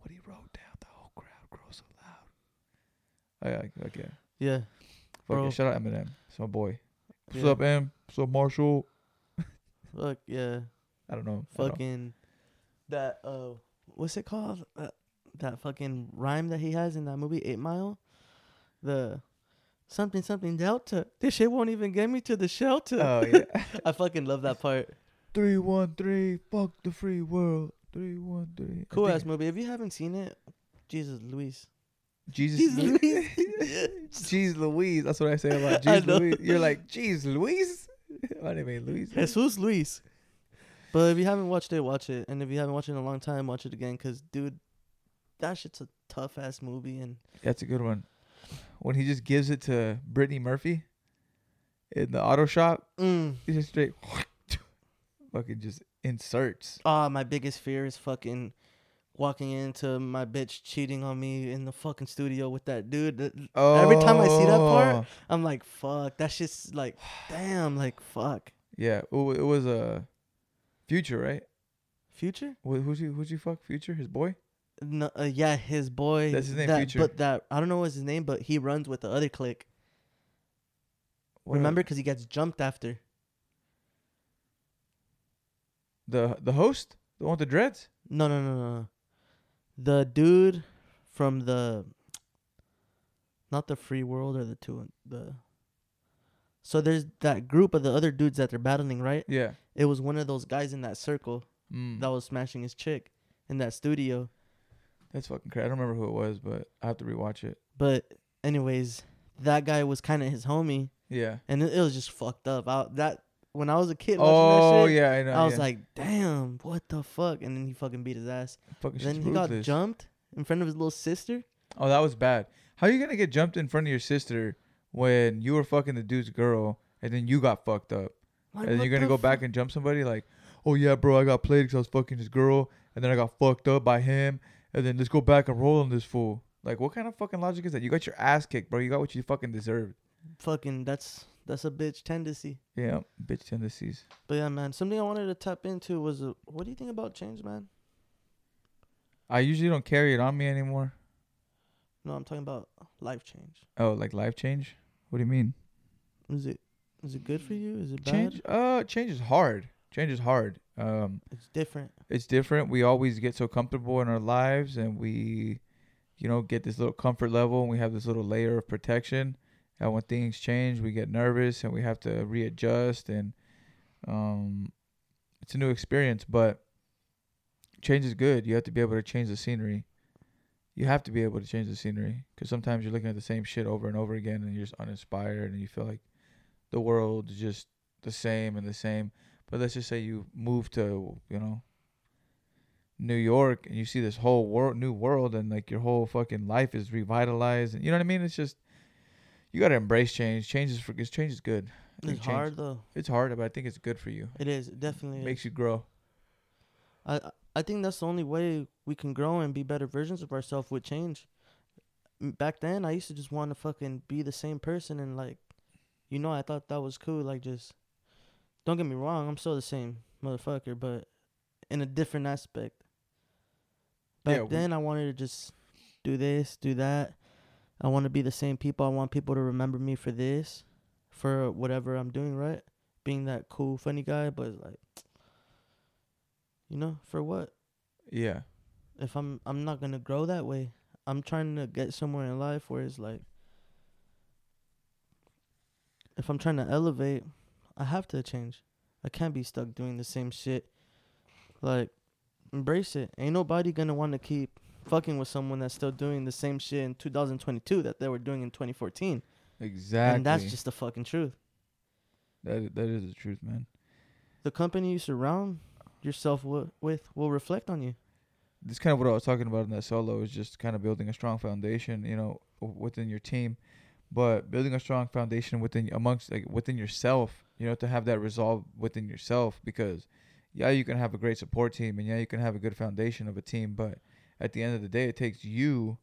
what he wrote down. The whole crowd grows so loud. Oh, yeah, okay. Yeah. Fuck it. Shout out Eminem. It's my boy. What's Yeah. up, M? What's up, Marshall? Fuck yeah. *laughs* I don't know. I don't- Fucking that uh what's it called? That, that fucking rhyme that he has in that movie Eight Mile? The something something delta. This shit won't even get me to the shelter. Oh *laughs* yeah. I fucking love that part. *laughs* three one three. Fuck the free world. Three one three. Cool ass movie. If you haven't seen it, Jesus Louise. Jesus. Jesus Louise. Luis. *laughs* Jeez Louise. That's what I say about *laughs* Jeez. Louise. You're like, Jeez Louise? *laughs* My name ain't Louise. Jesus Luis. But if you haven't watched it, watch it. And if you haven't watched it in a long time, watch it again. Cause dude, that shit's a tough ass movie. And That's a good one. When he just gives it to Brittany Murphy in the auto shop, mm, he just straight fucking just inserts. ah, my biggest fear is fucking walking into my bitch cheating on me in the fucking studio with that dude. That- Every time I see that part, Oh. I'm like, fuck. That's just like, *sighs* damn, like fuck. Yeah, it was a future, right? Future? Wh- Who'd you who'd you fuck? Future, his boy. No, uh, yeah, his boy. That's his name, that, Future. But that I don't know what's his name, but he runs with the other clique. What- Remember, because he gets jumped after. The the host, the one with the dreads. No, no, no, no. The dude from the not the free world or the two the So there's that group of the other dudes that they're battling, right? Yeah. It was one of those guys in that circle Mm. that was smashing his chick in that studio. That's fucking crazy. I don't remember who it was, but I have to rewatch it. But anyways, that guy was kind of his homie Yeah. and it, it was just fucked up. I, that when I was a kid watching Oh that shit, yeah, I know. I was yeah. like, "Damn, what the fuck?" And then he fucking beat his ass. fucking then he got jumped in front of his little sister. Oh, that was bad. How are you gonna get jumped in front of your sister when you were fucking the dude's girl and then you got fucked up? Like, and you're gonna go back and jump somebody like, oh yeah, bro, I got played because I was fucking this girl, and then I got fucked up by him, and then let's go back and roll on this fool. Like, what kind of fucking logic is that? You got your ass kicked, bro. You got what you fucking deserved. fucking that's that's a bitch tendency. Yeah, bitch tendencies. But yeah, man, something I wanted to tap into was uh, what do you think about change, man? I usually don't carry it on me anymore. No, I'm talking about life change. Oh, like life change? What do you mean? Is it is it good for you? Is it bad? Change? Uh, change is hard. Change is hard. Um, It's different. it's different. We always get so comfortable in our lives, and we, you know, get this little comfort level, and we have this little layer of protection. And when things change, we get nervous, and we have to readjust, and um, it's a new experience. But change is good. You have to be able to change the scenery. You have to be able to change the scenery because sometimes you're looking at the same shit over and over again, and you're just uninspired, and you feel like the world is just the same and the same. But let's just say you move to, you know, New York and you see this whole world, new world, and like your whole fucking life is revitalized, and you know what I mean. It's just you gotta embrace change. Change is for because change is good. It's change- hard though. It's hard, but I think it's good for you. It is it definitely. It is. makes you grow. I I- think that's the only way we can grow and be better versions of ourselves with change. Back then, I used to just want to fucking be the same person and like, you know, I thought that was cool. Like, just don't get me wrong, I'm still the same motherfucker, but in a different aspect. Back Yeah, then, I wanted to just do this, do that. I want to be the same people. I want people to remember me for this, for whatever I'm doing, right? Being that cool, funny guy, but like, you know, for what? Yeah. If I'm, I'm not gonna grow that way. I'm trying to get somewhere in life where it's like, if I'm trying to elevate, I have to change. I can't be stuck doing the same shit. Like, embrace it. Ain't nobody gonna want to keep fucking with someone that's still doing the same shit in 2022 that they were doing in 2014. Exactly. And that's just the fucking truth. that. That is the truth, man. The company you surround yourself wi- with will reflect on you. This kind of what I was talking about in that solo is just kind of building a strong foundation, you know, within your team, but building a strong foundation within amongst like within yourself, you know, to have that resolve within yourself because yeah, you can have a great support team and yeah, you can have a good foundation of a team, but at the end of the day, it takes you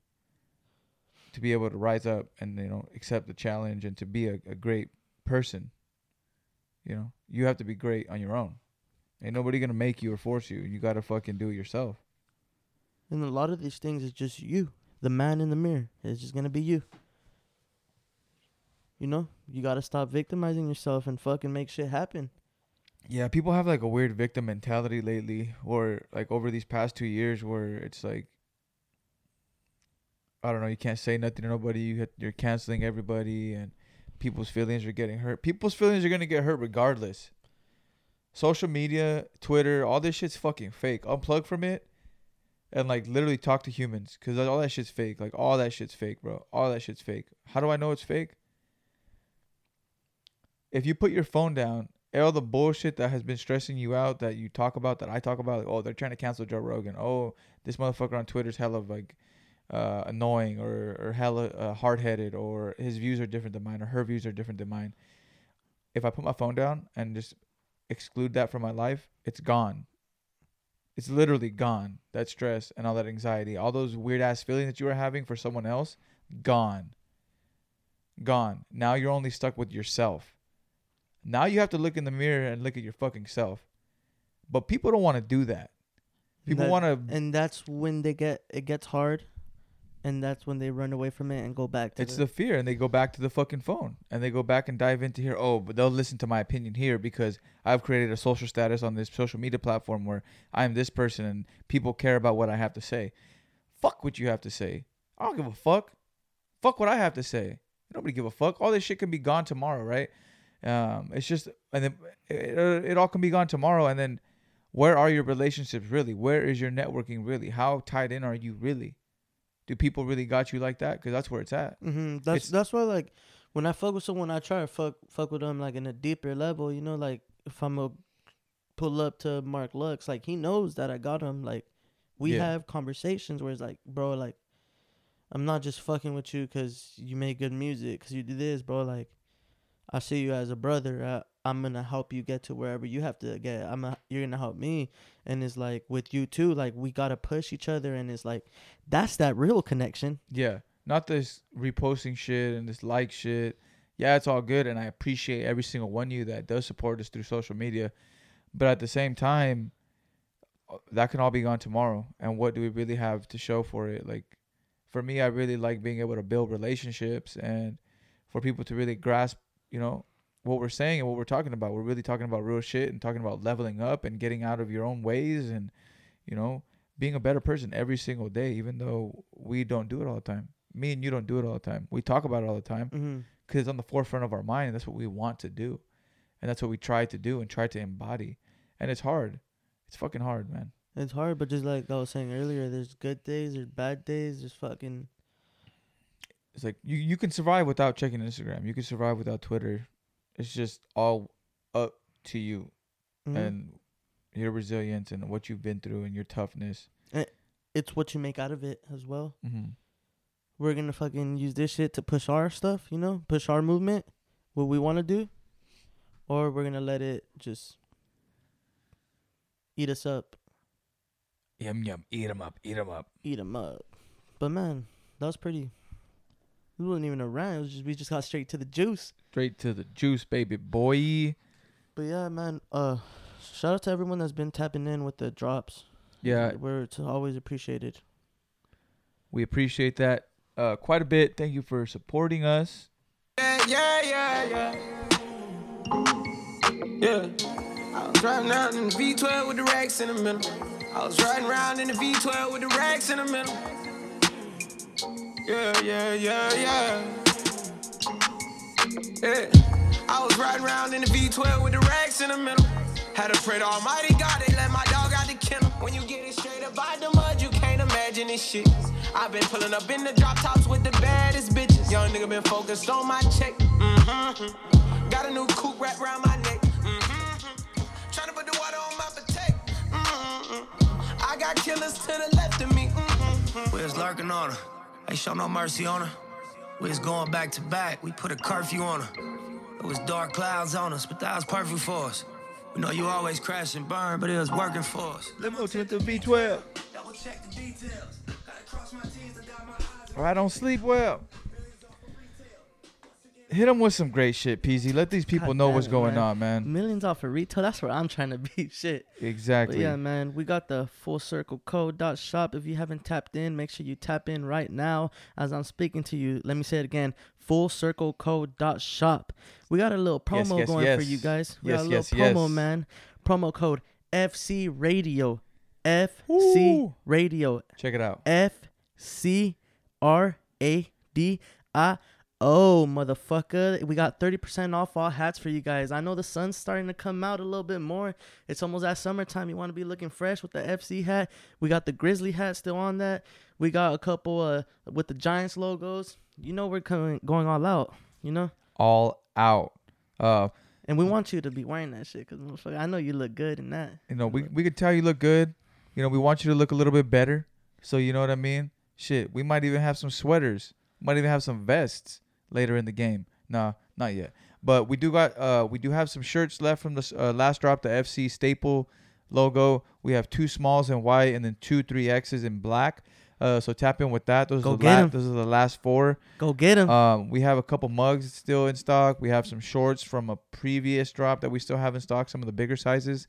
to be able to rise up and you know accept the challenge and to be a, a great person. You know, you have to be great on your own. Ain't nobody gonna make you or force you. You gotta fucking do it yourself. And a lot of these things is just you, the man in the mirror. It's just gonna be you. You know, you gotta stop victimizing yourself and fucking make shit happen. Yeah, people have like a weird victim mentality lately, or like over these past two years, where it's like, I don't know, you can't say nothing to nobody. You you're canceling everybody, and people's feelings are getting hurt. People's feelings are gonna get hurt regardless. Social media, Twitter, all this shit's fucking fake. Unplug from it, and like literally talk to humans, cause all that shit's fake. Like all that shit's fake, bro. All that shit's fake. How do I know it's fake? If you put your phone down all the bullshit that has been stressing you out that you talk about that I talk about like, oh they're trying to cancel Joe Rogan. Oh this motherfucker on Twitter's hella like uh, annoying or or hella uh, hard headed or his views are different than mine or her views are different than mine. If I put my phone down and just exclude that from my life it's gone. It's literally gone that stress and all that anxiety all those weird ass feelings that you were having for someone else gone. Gone. Now you're only stuck with yourself now you have to look in the mirror and look at your fucking self. But people don't want to do that. People want to. and that's when they get it gets hard, and that's when they run away from it and go back to It's the, the fear, and they go back to the fucking phone, and they go back and dive into here. Oh, but they'll listen to my opinion here because I've created a social status on this social media platform where I'm this person, and people care about what I have to say. Fuck what you have to say. I don't give a fuck. Fuck what I have to say. Nobody give a fuck. All this shit can be gone tomorrow, right? Um, it's just, and then it, it all can be gone tomorrow, and then where are your relationships really? Where is your networking really? How tied in are you really? Do people really got you like that? Because that's where it's at. hmm That's It's- that's why like when I fuck with someone, I try to fuck fuck with them like in a deeper level. You know, like if I'm a pull up to Mark Lux, like he knows that I got him. Like we Yeah. have conversations where it's like, bro, like I'm not just fucking with you because you make good music, because you do this, bro. Like I see you as a brother. I, I'm gonna help you get to wherever you have to get. I'm a, you're gonna help me, and it's like with you too. Like we gotta push each other, and it's like that's that real connection. Yeah, not this reposting shit and this like shit. Yeah, it's all good, and I appreciate every single one of you that does support us through social media. But at the same time, uh, that can all be gone tomorrow. And what do we really have to show for it? Like, for me, I really like being able to build relationships and for people to really grasp, you know, what we're saying and what we're talking about. We're really talking about real shit and talking about leveling up and getting out of your own ways and, you know, being a better person every single day, even though we don't do it all the time. Me and you don't do it all the time. We talk about it all the time Mm-hmm. because it's on the forefront of our mind. And that's what we want to do, and that's what we try to do and try to embody. And it's hard. It's fucking hard, man. It's hard, but just like I was saying earlier, there's good days, there's bad days, there's fucking It's like you you can survive without checking Instagram. You can survive without Twitter. It's just all up to you Mhm. and your resilience and what you've been through and your toughness. it's what you make out of it as well. Mm-hmm. We're gonna fucking use this shit to push our stuff, you know, push our movement, what we want to do, or we're gonna let it just eat us up, Yum yum, eat 'em up, eat 'em up. eat 'em up. But man, that was pretty. It wasn't even a rant. It was just we just got straight to the juice. Straight to the juice, baby boy. But yeah, man. Uh, shout out to everyone that's been tapping in with the drops. Yeah, we're it's always appreciated. we appreciate that uh, quite a bit. Thank you for supporting us. Yeah, yeah, yeah, yeah. Yeah. I was riding around in the V12 with the racks in the middle. I was riding around in the V12 with the racks in the middle. Yeah, yeah, yeah, yeah. Yeah. I was riding around in the V12 with the racks in the middle. Had to pray to Almighty God, they let my dog out the kennel. When you get it straight up out the mud, you can't imagine this shit. I've been pulling up in the drop tops with the baddest bitches. Young nigga been focused on my check. Mm-hmm. Got a new coupe wrapped around my neck. Mm-hmm. Trying to put the water on my potato. Mm-hmm. I got killers to the left of me. Mm-hmm. We was lurking on her. Ain't show no mercy on her. We was going back to back. We put a curfew on her. It was dark clouds on us, but that was perfect for us. We know you always crash and burn, but it was working for us. Limo to the V12. Double check the details. Gotta cross my T's and dot my. Or I don't sleep well. Hit them with some great shit, Peezy. Let these people God know what's it, going man. on, man. Millions off of retail. That's where I'm trying to be. *laughs* Shit. But Exactly. yeah, man, we got the full circle co dot shop. If you haven't tapped in, make sure you tap in right now as I'm speaking to you. Let me say it again. Full circle co dot shop. We got a little promo yes, going for you guys. We Yes, got a little yes, promo, man. Promo code FC Radio. FC. Radio. Check it out. F C R A D I O, motherfucker. We got 30% off all hats for you guys. I know the sun's starting to come out a little bit more. It's almost that summertime. You want to be looking fresh with the FC hat. We got the Grizzly hat still on that. We got a couple uh with the Giants logos. You know we're coming going all out, you know? All out. Uh, And we want you to be wearing that shit cuz I know you look good in that. you know, we we could tell you look good. You know, we want you to look a little bit better. So you know what I mean? Shit, we might even have some sweaters. Might even have some vests later in the game. Nah, not yet. But we do got uh we do have some shirts left from the uh, last drop, the FC staple logo. We have two smalls in white and then two three X's in black. Uh, so tap in with that. Those Go are the get la- 'em. those are the last four. Go get them. Um, we have a couple mugs still in stock. We have some shorts from a previous drop that we still have in stock, some of the bigger sizes.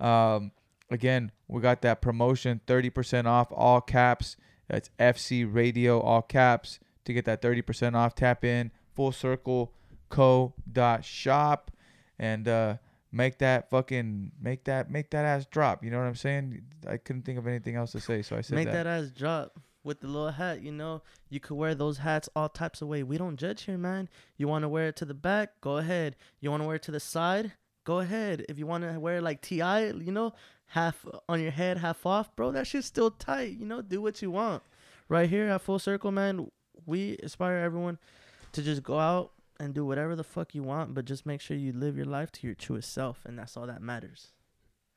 Um, again, we got that promotion 30% off, all caps. That's FC Radio, all caps. To get that 30% off, tap in full circle co dot shop and uh, make that fucking make that make that ass drop. You know what I'm saying? I couldn't think of anything else to say, so I said Make that. that ass drop with the little hat. You know, you could wear those hats all types of way. We don't judge here, man. You want to wear it to the back? Go ahead. You want to wear it to the side? Go ahead. If you want to wear it like Ti, you know, half on your head, half off, bro, that shit's still tight. You know, do what you want. Right here at Full Circle, man, we aspire everyone to just go out and do whatever the fuck you want, but just make sure you live your life to your truest self, and that's all that matters.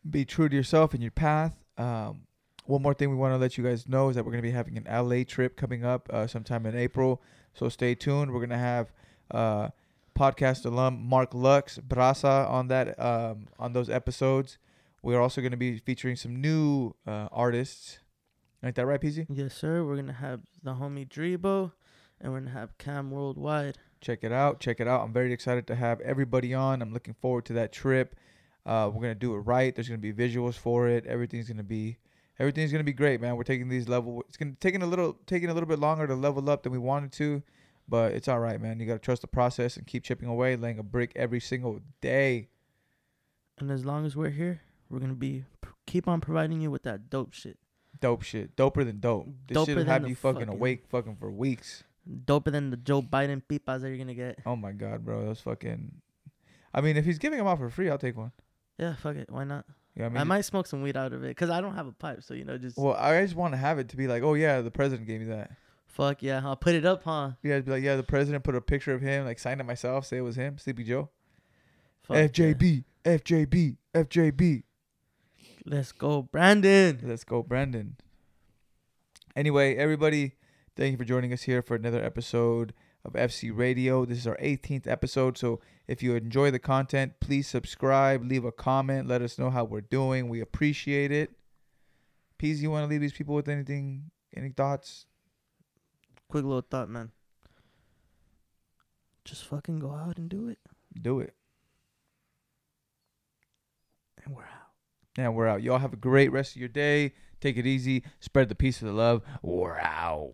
be true to yourself and your path. Um, one more thing we want to let you guys know is that we're going to be having an LA trip coming up uh, sometime in April. So stay tuned. We're going to have uh, podcast alum Mark Lux Brasa on that um, on those episodes. We're also going to be featuring some new uh, artists. Ain't that right, Peezy? Yes, sir. We're gonna have the homie Drebo, and we're gonna have Cam Worldwide. Check it out. Check it out. I'm very excited to have everybody on. I'm looking forward to that trip. Uh, we're gonna do it right. There's gonna be visuals for it. Everything's gonna be everything's gonna be great, man. We're taking these level. It's gonna taking a little taking a little bit longer to level up than we wanted to, but it's all right, man. You gotta trust the process and keep chipping away, laying a brick every single day. And as long as we're here, we're gonna be keep on providing you with that dope shit. Dope shit. Doper than dope. This Doper shit than have the you fucking, fucking- awake fucking for weeks. Doper than the Joe Biden pipas that you're gonna get. Oh my god, bro. Those fucking. I mean, if he's giving them out for free, I'll take one. Yeah, fuck it. Why not? You know what I, I might smoke some weed out of it because I don't have a pipe. So you know, just Well, I just want to have it to be like, oh yeah, the president gave me that. fuck yeah. I'll put it up, huh? Yeah, I'd be like, yeah, the president put a picture of him, like signed it myself, say it was him, Sleepy Joe. Fuck yeah. FJB, FJB, FJB. Let's go, Brandon. Let's go, Brandon. Anyway, everybody, thank you for joining us here for another episode of FC Radio. This is our 18th episode. So if you enjoy the content, please subscribe, leave a comment, let us know how we're doing. We appreciate it. Peas, you want to leave these people with anything, any thoughts? Quick little thought, man. Just fucking go out and do it. Do it. And we're out. And we're out. Y'all have a great rest of your day. Take it easy. Spread the peace of the love. We're out.